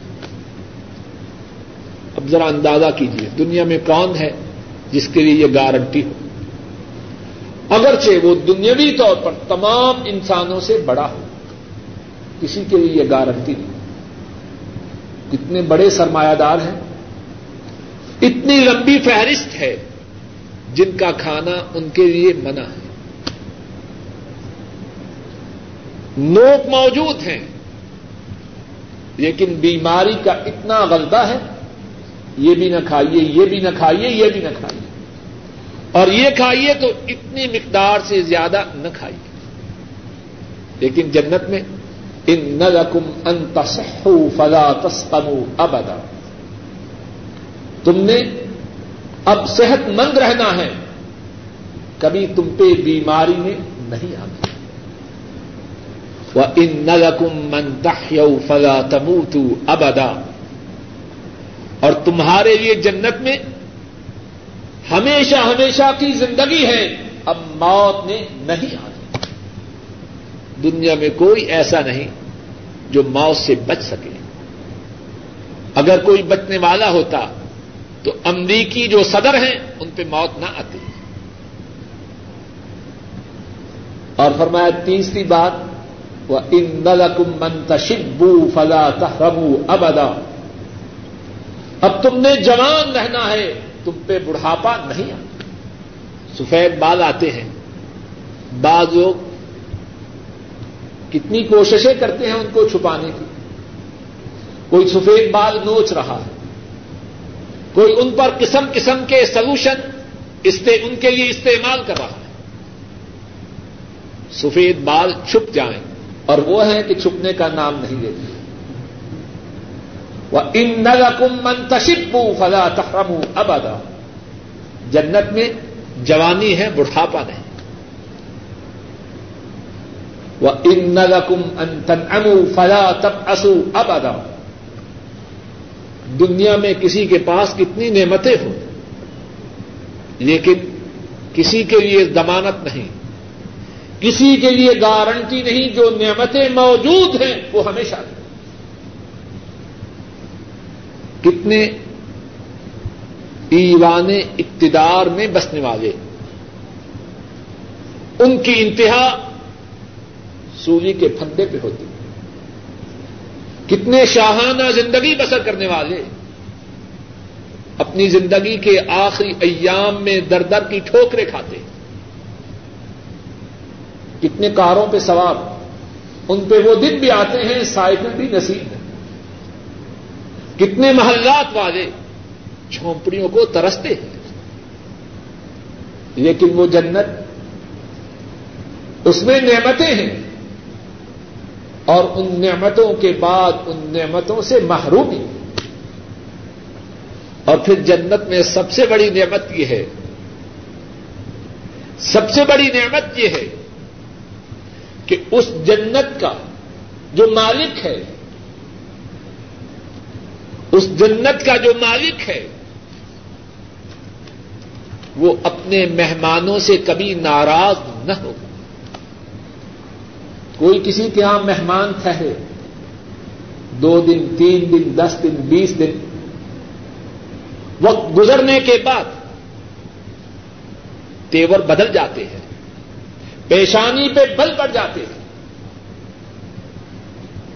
اب ذرا اندازہ کیجیے دنیا میں کون ہے جس کے لیے یہ گارنٹی ہو؟ اگرچہ وہ دنیاوی طور پر تمام انسانوں سے بڑا ہو، کسی کے لیے یہ گارنٹی نہیں۔ کتنے بڑے سرمایہ دار ہیں، اتنی لمبی فہرست ہے، جن کا کھانا ان کے لیے منع ہے۔ نوک موجود ہیں لیکن بیماری کا اتنا غلطہ ہے، یہ بھی نہ کھائیے، یہ بھی نہ کھائیے، یہ بھی نہ کھائیے۔ اور یہ کھائیے تو اتنی مقدار سے زیادہ نہ کھائیے۔ لیکن جنت میں ان نلکم ان تصحو فلا تسقمو ابدا تم نے اب صحت مند رہنا ہے، کبھی تم پہ بیماری میں نہیں آتی وہ ان نلکم من تحیو فلا تموتو ابدا اور تمہارے لیے جنت میں ہمیشہ ہمیشہ کی زندگی ہے، اب موت نے نہیں آنی دنیا میں کوئی ایسا نہیں جو موت سے بچ سکے۔ اگر کوئی بچنے والا ہوتا تو امریکی جو صدر ہیں، ان پہ موت نہ آتی۔ اور فرمایا، تیسری بات وہ ان نلکم منتشبو فلا تحرمو ابدا اب تم نے جوان رہنا ہے، تم پہ بڑھاپا نہیں آتا۔ سفید بال آتے ہیں۔ بعض لوگ کتنی کوششیں کرتے ہیں ان کو چھپانے کی۔ کوئی سفید بال نوچ رہا ہے۔ کوئی ان پر قسم قسم کے سلوشن ان کے لیے استعمال کر رہا ہے۔ سفید بال چھپ جائیں۔ اور وہ ہیں کہ چھپنے کا نام نہیں لیتے وہ ان نلکم منتشبو فلا تحرم ابدا جنت میں جوانی ہے، بڑھاپا نہیں۔ وہ ان نلکم انتن امو فلا تب اسو ابدا دنیا میں کسی کے پاس کتنی نعمتیں ہوں، لیکن کسی کے لیے ضمانت نہیں۔ کسی کے لیے گارنٹی نہیں، جو نعمتیں موجود ہیں، وہ ہمیشہ کتنے ایوان اقتدار میں بسنے والے ان کی انتہا سولی کے پھندے پہ ہوتی۔ کتنے شاہانہ زندگی بسر کرنے والے۔ اپنی زندگی کے آخری ایام میں در در کی ٹھوکرے کھاتے۔ ہیں کتنے کاروں پہ سوار ان پہ وہ دن بھی آتے ہیں، سائیکل بھی نصیب ہے۔ کتنے محلات والے جھونپڑیوں کو ترستے ہیں۔ لیکن وہ جنت، اس میں نعمتیں ہیں۔ اور ان نعمتوں کے بعد ان نعمتوں سے محرومی اور پھر جنت میں سب سے بڑی نعمت یہ ہے، سب سے بڑی نعمت یہ ہے کہ اس جنت کا جو مالک ہے، اس جنت کا جو مالک ہے، وہ اپنے مہمانوں سے کبھی ناراض نہ ہوگا کوئی کسی کے یہاں مہمان ٹھہرے، دو دن، تین دن، دس دن، بیس دن، وقت گزرنے کے بعد تیور بدل جاتے ہیں۔ پیشانی پہ بل پڑ جاتے ہیں۔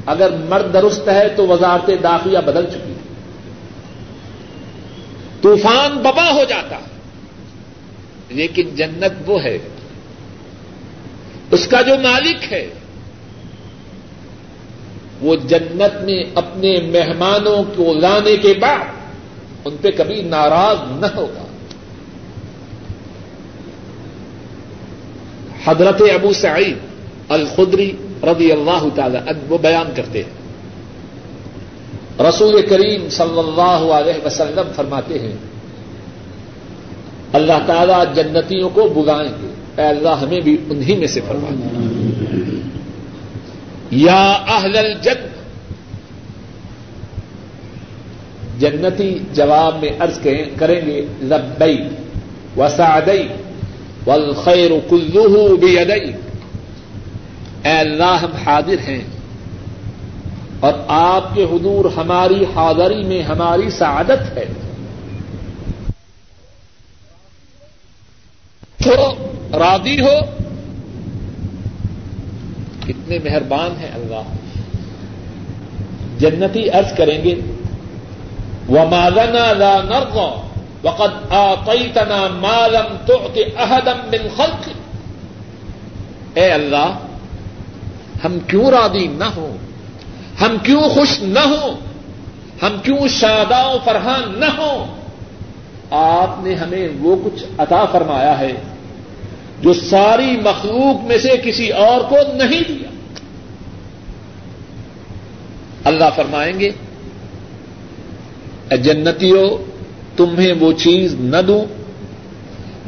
اگر مرد درست ہے تو وزارت داخلہ بدل چکی۔ طوفان ببا ہو جاتا۔ لیکن جنت وہ ہے۔ اس کا جو مالک ہے، وہ جنت میں اپنے مہمانوں کو لانے کے بعد ان پہ کبھی ناراض نہ ہوگا۔ حضرت ابو سعید الخدری رضی اللہ تعالی وہ بیان کرتے ہیں۔ رسول کریم صلی اللہ علیہ وسلم فرماتے ہیں، اللہ تعالیٰ جنتیوں کو بلائیں گے۔ اے اللہ ہمیں بھی انہی میں سے فرما یا اہل الجن جنتی جواب میں عرض کریں گے لبئی وسعدئی والخیر کلوہ بیدئی اے اللہ، ہم حاضر ہیں اور آپ کے حضور ہماری حاضری میں ہماری سعادت ہے۔ تو راضی ہو۔ کتنے مہربان ہیں اللہ۔ جنتی عرض کریں گے وہ مالنا لا نرغو وقت آتیتنا مالم تو احدم من خلق اے اللہ، ہم کیوں راضی نہ ہوں؟ ہم کیوں خوش نہ ہوں؟ ہم کیوں شادا و فرحان نہ ہوں؟ آپ نے ہمیں وہ کچھ عطا فرمایا ہے جو ساری مخلوق میں سے کسی اور کو نہیں دیا۔ اللہ فرمائیں گے جنتیوں تمہیں وہ چیز نہ دوں۔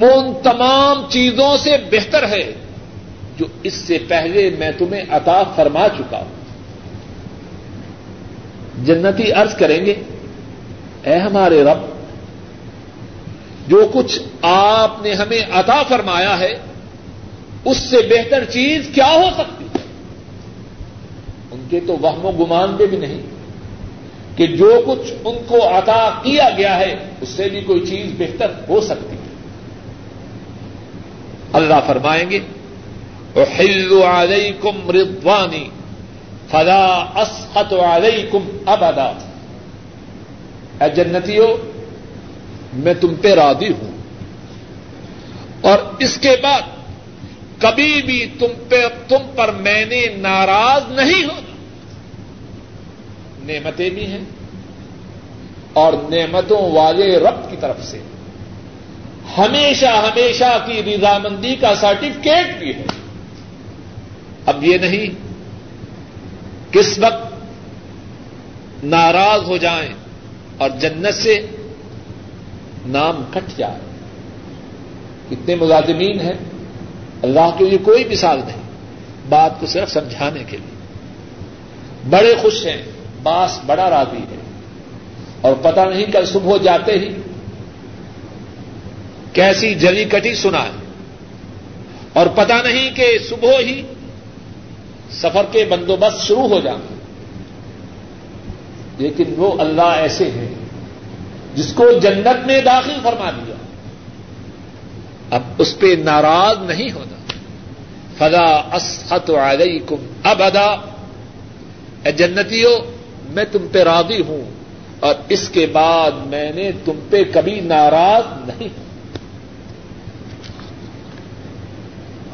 وہ ان تمام چیزوں سے بہتر ہے جو اس سے پہلے میں تمہیں عطا فرما چکا ہوں۔ جنتی عرض کریں گے، اے ہمارے رب، جو کچھ آپ نے ہمیں عطا فرمایا ہے، اس سے بہتر چیز کیا ہو سکتی؟ ہے ان کے تو وہم و گمان بھی نہیں۔ کہ جو کچھ ان کو عطا کیا گیا ہے، اس سے بھی کوئی چیز بہتر ہو سکتی ہے۔ اللہ فرمائیں گے علیکم رضوانی فلا اسحت علیکم ابدا اے جنتیو، میں تم پہ راضی ہوں۔ اور اس کے بعد کبھی بھی تم پہ، تم پر میں نے ناراض نہیں ہونا نعمتیں بھی ہیں اور نعمتوں والے رب کی طرف سے ہمیشہ ہمیشہ کی رضامندی کا سرٹیفکیٹ بھی ہے۔ اب یہ نہیں کس وقت ناراض ہو جائیں اور جنت سے نام کٹ جائے۔ کتنے ملازمین ہیں۔ اللہ کے لیے کوئی مثال نہیں۔ بات کو صرف سمجھانے کے لیے۔ بڑے خوش ہیں۔ باس بڑا راضی ہے اور پتہ نہیں کل صبح جاتے ہی کیسی جلی کٹی سنا ہے اور پتہ نہیں کہ صبح ہی سفر کے بندوبست شروع ہو جاتے لیکن وہ اللہ ایسے ہیں جس کو جنت میں داخل فرما دیا۔ اب اس پہ ناراض نہیں ہونا۔ فلا اسحت علیکم اب ادا اے جنتیوں میں تم پہ راضی ہوں اور اس کے بعد میں نے تم پہ کبھی ناراض نہیں ہوں۔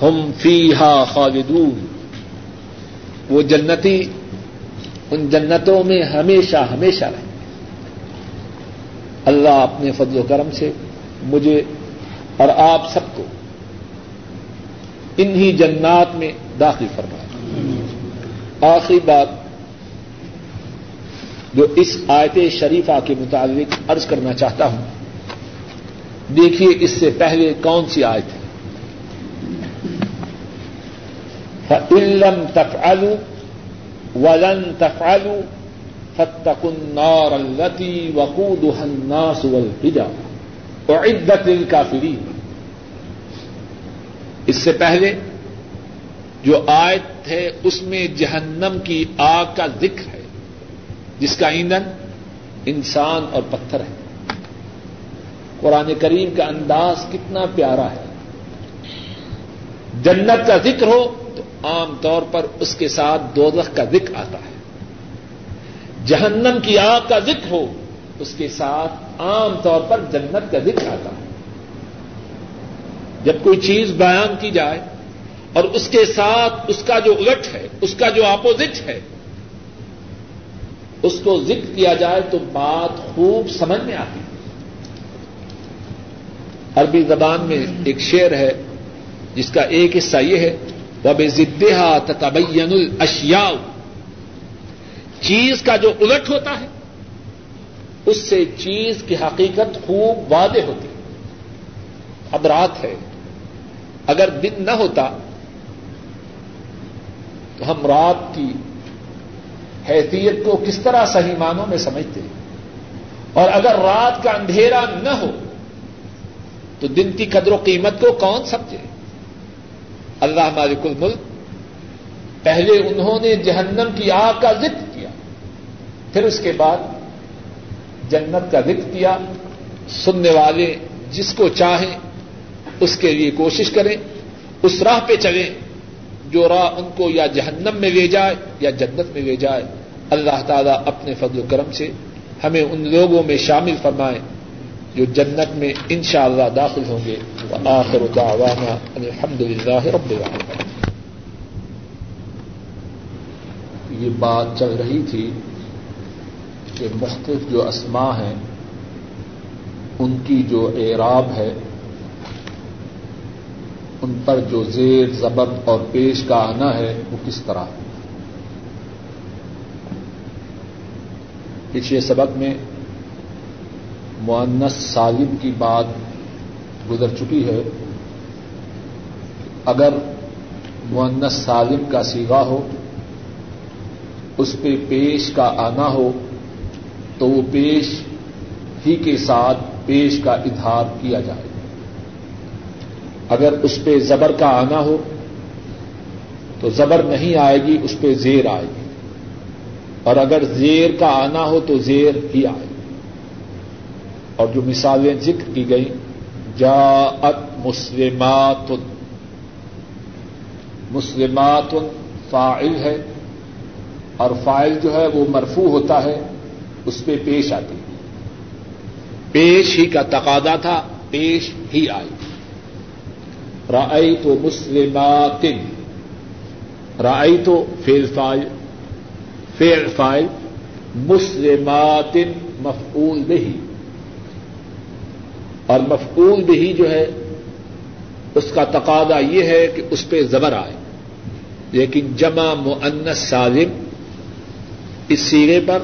ہم فی ہا خالدون۔ وہ جنتی، ان جنتوں میں ہمیشہ ہمیشہ رہیں اللہ اپنے فضل و کرم سے مجھے اور آپ سب کو انہی جنات میں داخل فرمائے۔ آخری بات جو اس آیت شریفہ کے مطابق عرض کرنا چاہتا ہوں۔ دیکھیے اس سے پہلے کون سی آیت ہے؟ علم تفعلوا ولن تفعلوا فاتقوا النار التي وقودها الناس والحجارة۔ اعدت للكافرين۔ اس سے پہلے جو آیت ہے، اس میں جہنم کی آگ کا ذکر ہے۔ جس کا ایندھن انسان اور پتھر ہے۔ قرآن کریم کا انداز کتنا پیارا ہے۔ جنت کا ذکر ہو تو عام طور پر اس کے ساتھ دوزخ کا ذکر آتا ہے۔ جہنم کی آگ کا ذکر ہو اس کے ساتھ عام طور پر جنت کا ذکر آتا ہے۔ جب کوئی چیز بیان کی جائے اور اس کے ساتھ اس کا جو الٹ ہے، اس کا جو اپوزٹ ہے اس کو ذکر کیا جائے تو بات خوب سمجھ میں آتی عربی زبان میں ایک شعر ہے جس کا ایک حصہ یہ ہے وہ بے ضدہ تبین الشیا چیز کا جو الٹ ہوتا ہے، اس سے چیز کی حقیقت خوب واضح ہوتی اب رات ہے۔ اگر دن نہ ہوتا تو ہم رات کی حیثیت کو کس طرح صحیح معنوں میں سمجھتے اور اگر رات کا اندھیرا نہ ہو، تو دن کی قدر و قیمت کو کون سمجھے؟ اللہ مالک الملک، پہلے انہوں نے جہنم کی آگ کا ذکر کیا، پھر اس کے بعد جنت کا ذکر کیا۔ سننے والے جس کو چاہیں، اس کے لیے کوشش کریں، اس راہ پہ چلیں۔ جو راہ ان کو یا جہنم میں لے جائے یا جنت میں لے جائے، اللہ تعالیٰ اپنے فضل و کرم سے ہمیں ان لوگوں میں شامل فرمائیں جو جنت میں ان شاء اللہ داخل ہوں گے۔ آخر دعوانا الحمد للہ رب العالمین۔ یہ بات چل رہی تھی کہ مختلف جو اسما ہیں، ان کی جو اعراب ہے ان پر جو زیر، زبر اور پیش کا آنا ہے، وہ کس طرح؟ پچھلے سبق میں معنس سالم کی بات گزر چکی ہے۔ اگر معنس سالم کا سیگا ہو، اس پہ پیش کا آنا ہو، تو وہ پیش ہی کے ساتھ پیش کا اظہار کیا جائے۔ اگر اس پہ زبر کا آنا ہو تو زبر نہیں آئے گی، اس پہ زیر آئے گی۔ اور اگر زیر کا آنا ہو تو زیر ہی آئے گی۔ اور جو مثالیں ذکر کی گئی جا ات مسلمات مسلمات فائل ہے۔ اور فائل جو ہے وہ مرفو ہوتا ہے، اس پہ پیش آتی۔ پیش ہی کا تقاضا تھا، پیش ہی آئی رائی تو مسلمات. رائی تو فیل فائل فیل فائل مسلمات مفعول بہی اور مفعول بہی جو ہے، اس کا تقاضا یہ ہے کہ اس پہ زبر آئے. لیکن جمع مؤنث سالم اس سیرے پر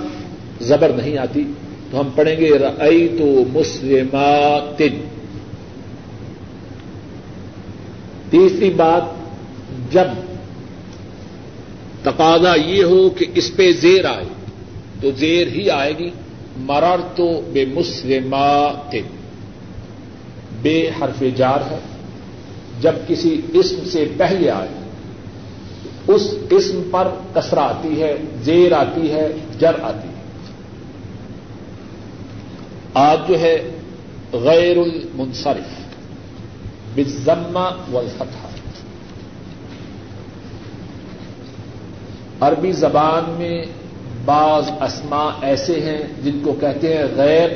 زبر نہیں آتی. تو ہم پڑھیں گے رئی تو مسلمات. تیسری بات، جب تقاضا یہ ہو کہ اس پہ زیر آئے، تو زیر ہی آئے گی۔ مرر تو بے مسلمات بے حرف جار ہے۔ جب کسی اسم سے پہلے آئے، اس اسم پر کسرا آتی ہے، زیر آتی ہے، جر آتی ہے۔ آج جو ہے، غیر المنصرف۔ بالضمہ والفتحہ عربی زبان میں بعض اسما ایسے ہیں جن کو کہتے ہیں غیر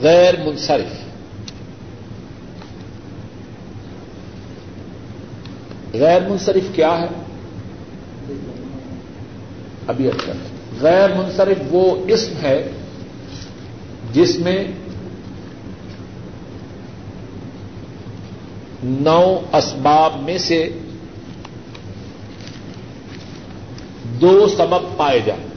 غیر منصرف. غیر منصرف کیا ہے؟ ابھی اچھا غیر منصرف وہ اسم ہے جس میں نو اسباب میں سے دو سبب پائے جائیں۔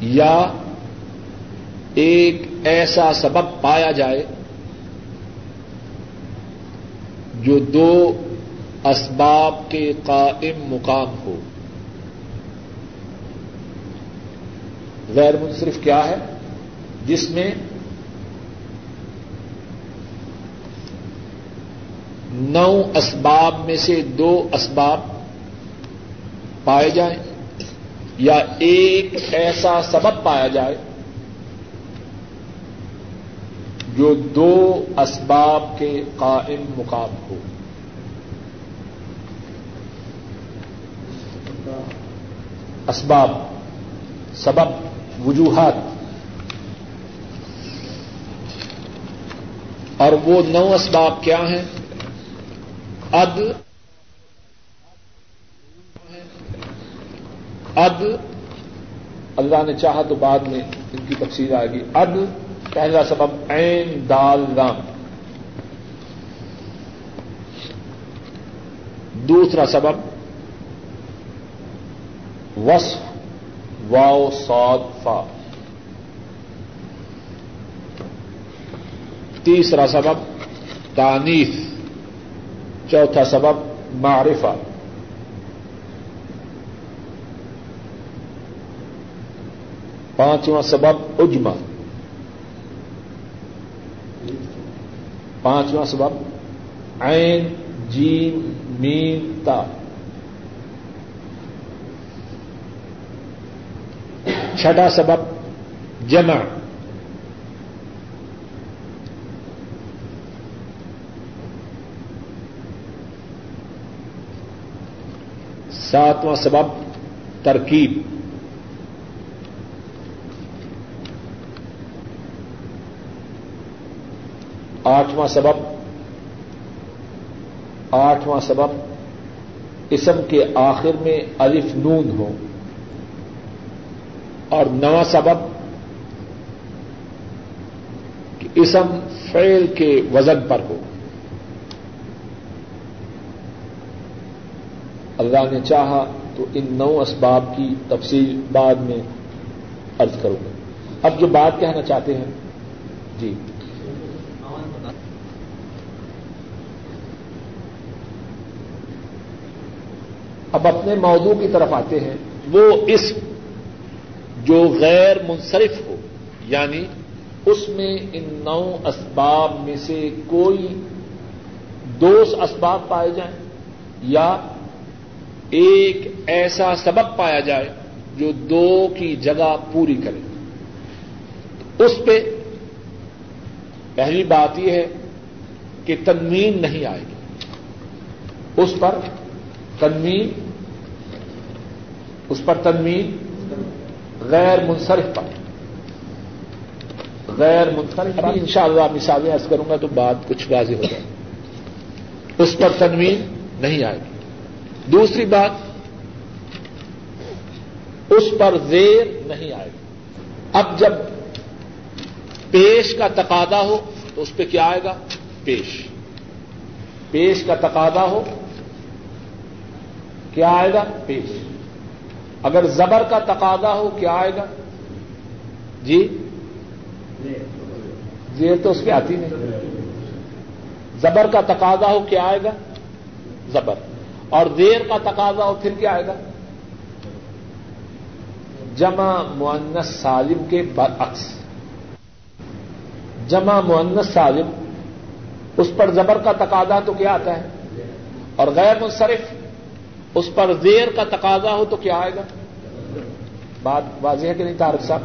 یا ایک ایسا سبب پایا جائے جو دو اسباب کے قائم مقام ہو۔ غیر منصرف کیا ہے؟ جس میں نو اسباب میں سے دو اسباب پائے جائیں یا ایک ایسا سبب پایا جائے جو دو اسباب کے قائم مقام ہو۔ اسباب، سبب، وجوہات۔ اور وہ نو اسباب کیا ہیں؟ اد اد، اللہ نے چاہا تو بعد میں ان کی تفصیل آئے گی. عدل پہلا سبب عین دال رام. دوسرا سبب وصف واؤ سعد فا. تیسرا سبب تانیف چوتھا سبب معرفہ۔ پانچواں سبب اجما پانچواں سبب عین، جیم، میم، تا۔ چھٹا سبب جمع۔ ساتواں سبب، ترکیب۔ آٹھواں سبب آٹھواں سبب، اسم کے آخر میں الف نون ہو۔ اور نواں سبب، کہ اسم فعل کے وزن پر ہو۔ اللہ نے چاہا تو ان نو اسباب کی تفصیل بعد میں ارض کروں گا۔ اب جو بات کہنا چاہتے ہیں۔ جی۔ اب اپنے موضوع کی طرف آتے ہیں۔ وہ اس جو غیر منصرف ہو یعنی اس میں ان نو اسباب میں سے کوئی دو اسباب پائے جائیں یا ایک ایسا سبب پایا جائے جو دو کی جگہ پوری کرے۔ اس پہ پہلی بات یہ ہے کہ تنوین نہیں آئے گی۔ اس پر تنوین، اس پر تنوین غیر منصرف پر۔ غیر منصرف پر۔ ان شاء اللہ مثالیں ایسا کروں گا تو بات کچھ واضح ہو جائے۔ اس پر تنوین نہیں آئے گی۔ دوسری بات، اس پر زیر نہیں آئے گا اب جب پیش کا تقاضا ہو تو اس پہ کیا آئے گا؟ پیش۔ پیش کا تقاضا ہو، کیا آئے گا؟ پیش۔ اگر زبر کا تقاضا ہو، کیا آئے گا؟ جی؟ زیر تو اس پہ آتی نہیں۔ زبر کا تقاضا ہو، کیا آئے گا؟ زبر۔ اور دیر کا تقاضا ہو پھر کیا آئے گا؟ جمع معنس سالم کے برعکس۔ جمع معنس سالم، اس پر زبر کا تقاضا تو کیا آتا ہے؟ اور غیر منصرف، اس پر زیر کا تقاضا ہو تو کیا آئے گا؟ بات واضح ہے کہ نہیں تارک صاحب؟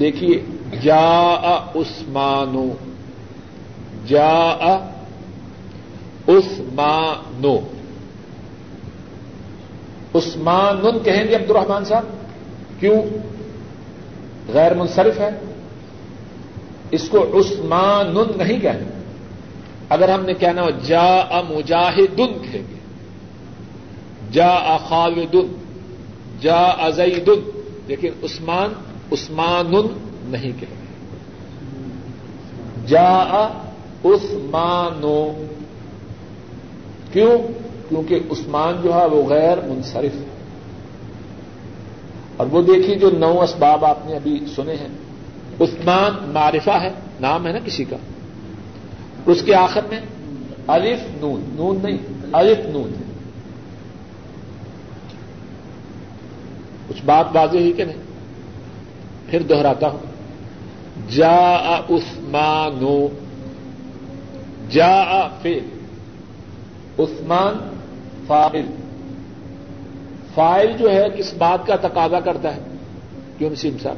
دیکھیے جا عثمانو جا عثمانو عثمان کہیں گے عبد الرحمان صاحب؟ کیوں؟ غیر منصرف ہے۔ اس کو عثمان نہیں کہیں۔ اگر ہم نے کہنا ہو جا مجاہدن کہیں گے۔ جا خالدن جا ازیدن لیکن عثمان عثمان نہیں کہیں گے۔ جا عثمانو کیوں؟ کیونکہ عثمان جو ہے وہ غیر منصرف ہے۔ اور وہ دیکھیے جو نو اسباب آپ نے ابھی سنے ہیں۔ عثمان معرفہ ہے، نام ہے نا کسی کا۔ اس کے آخر میں الف نون نون نہیں، الف نون ہے۔ کچھ بات بازی ہوئی کہ نہیں؟ پھر دوہراتا ہوں۔ جا عثمانو جا پھر عثمان فائل فائل جو ہے کس بات کا تقاضا کرتا ہے؟ کیوں نسیم صاحب۔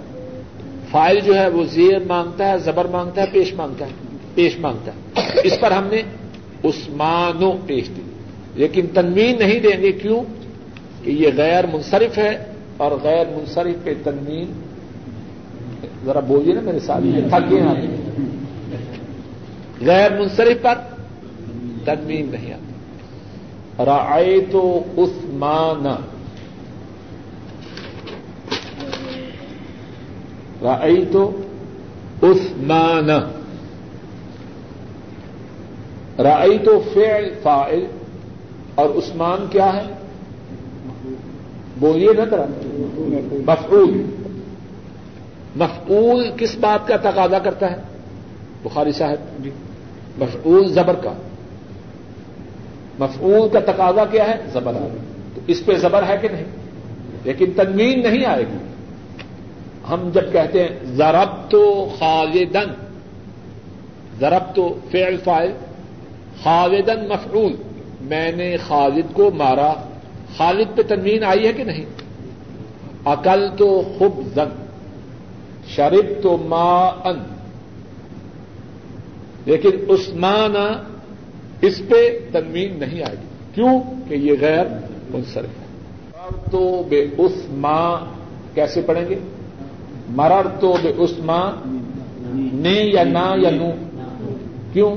فائل جو ہے وہ زیر مانگتا ہے، زبر مانگتا ہے، پیش مانگتا ہے۔ پیش مانگتا ہے۔ اس پر ہم نے عثمانوں پیش دی۔ لیکن تنوین نہیں دیں گے۔ کیوں؟ کہ یہ غیر منصرف ہے اور غیر منصرف پہ تنوین۔ ذرا بولیے نا میرے ساتھ تھک گئے غیر منصرف پر تنوین نہیں آتی۔ رائے تو عثمان. رائی تو عثمان. رائی تو فعل فائل اور عثمان کیا ہے؟ بولیے نہ کرا مفعول. مفعول کس بات کا تقاضا کرتا ہے؟ بخاری صاحب. جی۔ مفعول زبر کا. مفعول کا تقاضا کیا ہے؟ زبر تو اس پہ زبر ہے کہ نہیں؟ لیکن تنوین نہیں آئے گی۔ ہم جب کہتے ہیں ضرب تو خالدن ضرب تو فعل فائل خالدن مفعول، میں نے خالد کو مارا۔ خالد پہ تنوین آئی ہے کہ نہیں؟ عقل تو خوب زن شرب تو ما ان لیکن عثمان اس پہ تنوین نہیں آئے گی۔ کیوں؟ کہ یہ غیر منصرف ہے۔ تو بے اسما کیسے پڑھیں گے؟ مرر تو بے اسما نے یا نہ یا نو۔ کیوں؟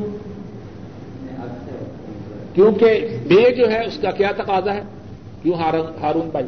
کیونکہ بے جو ہے اس کا کیا تقاضا ہے؟ کیوں ہارون بھائی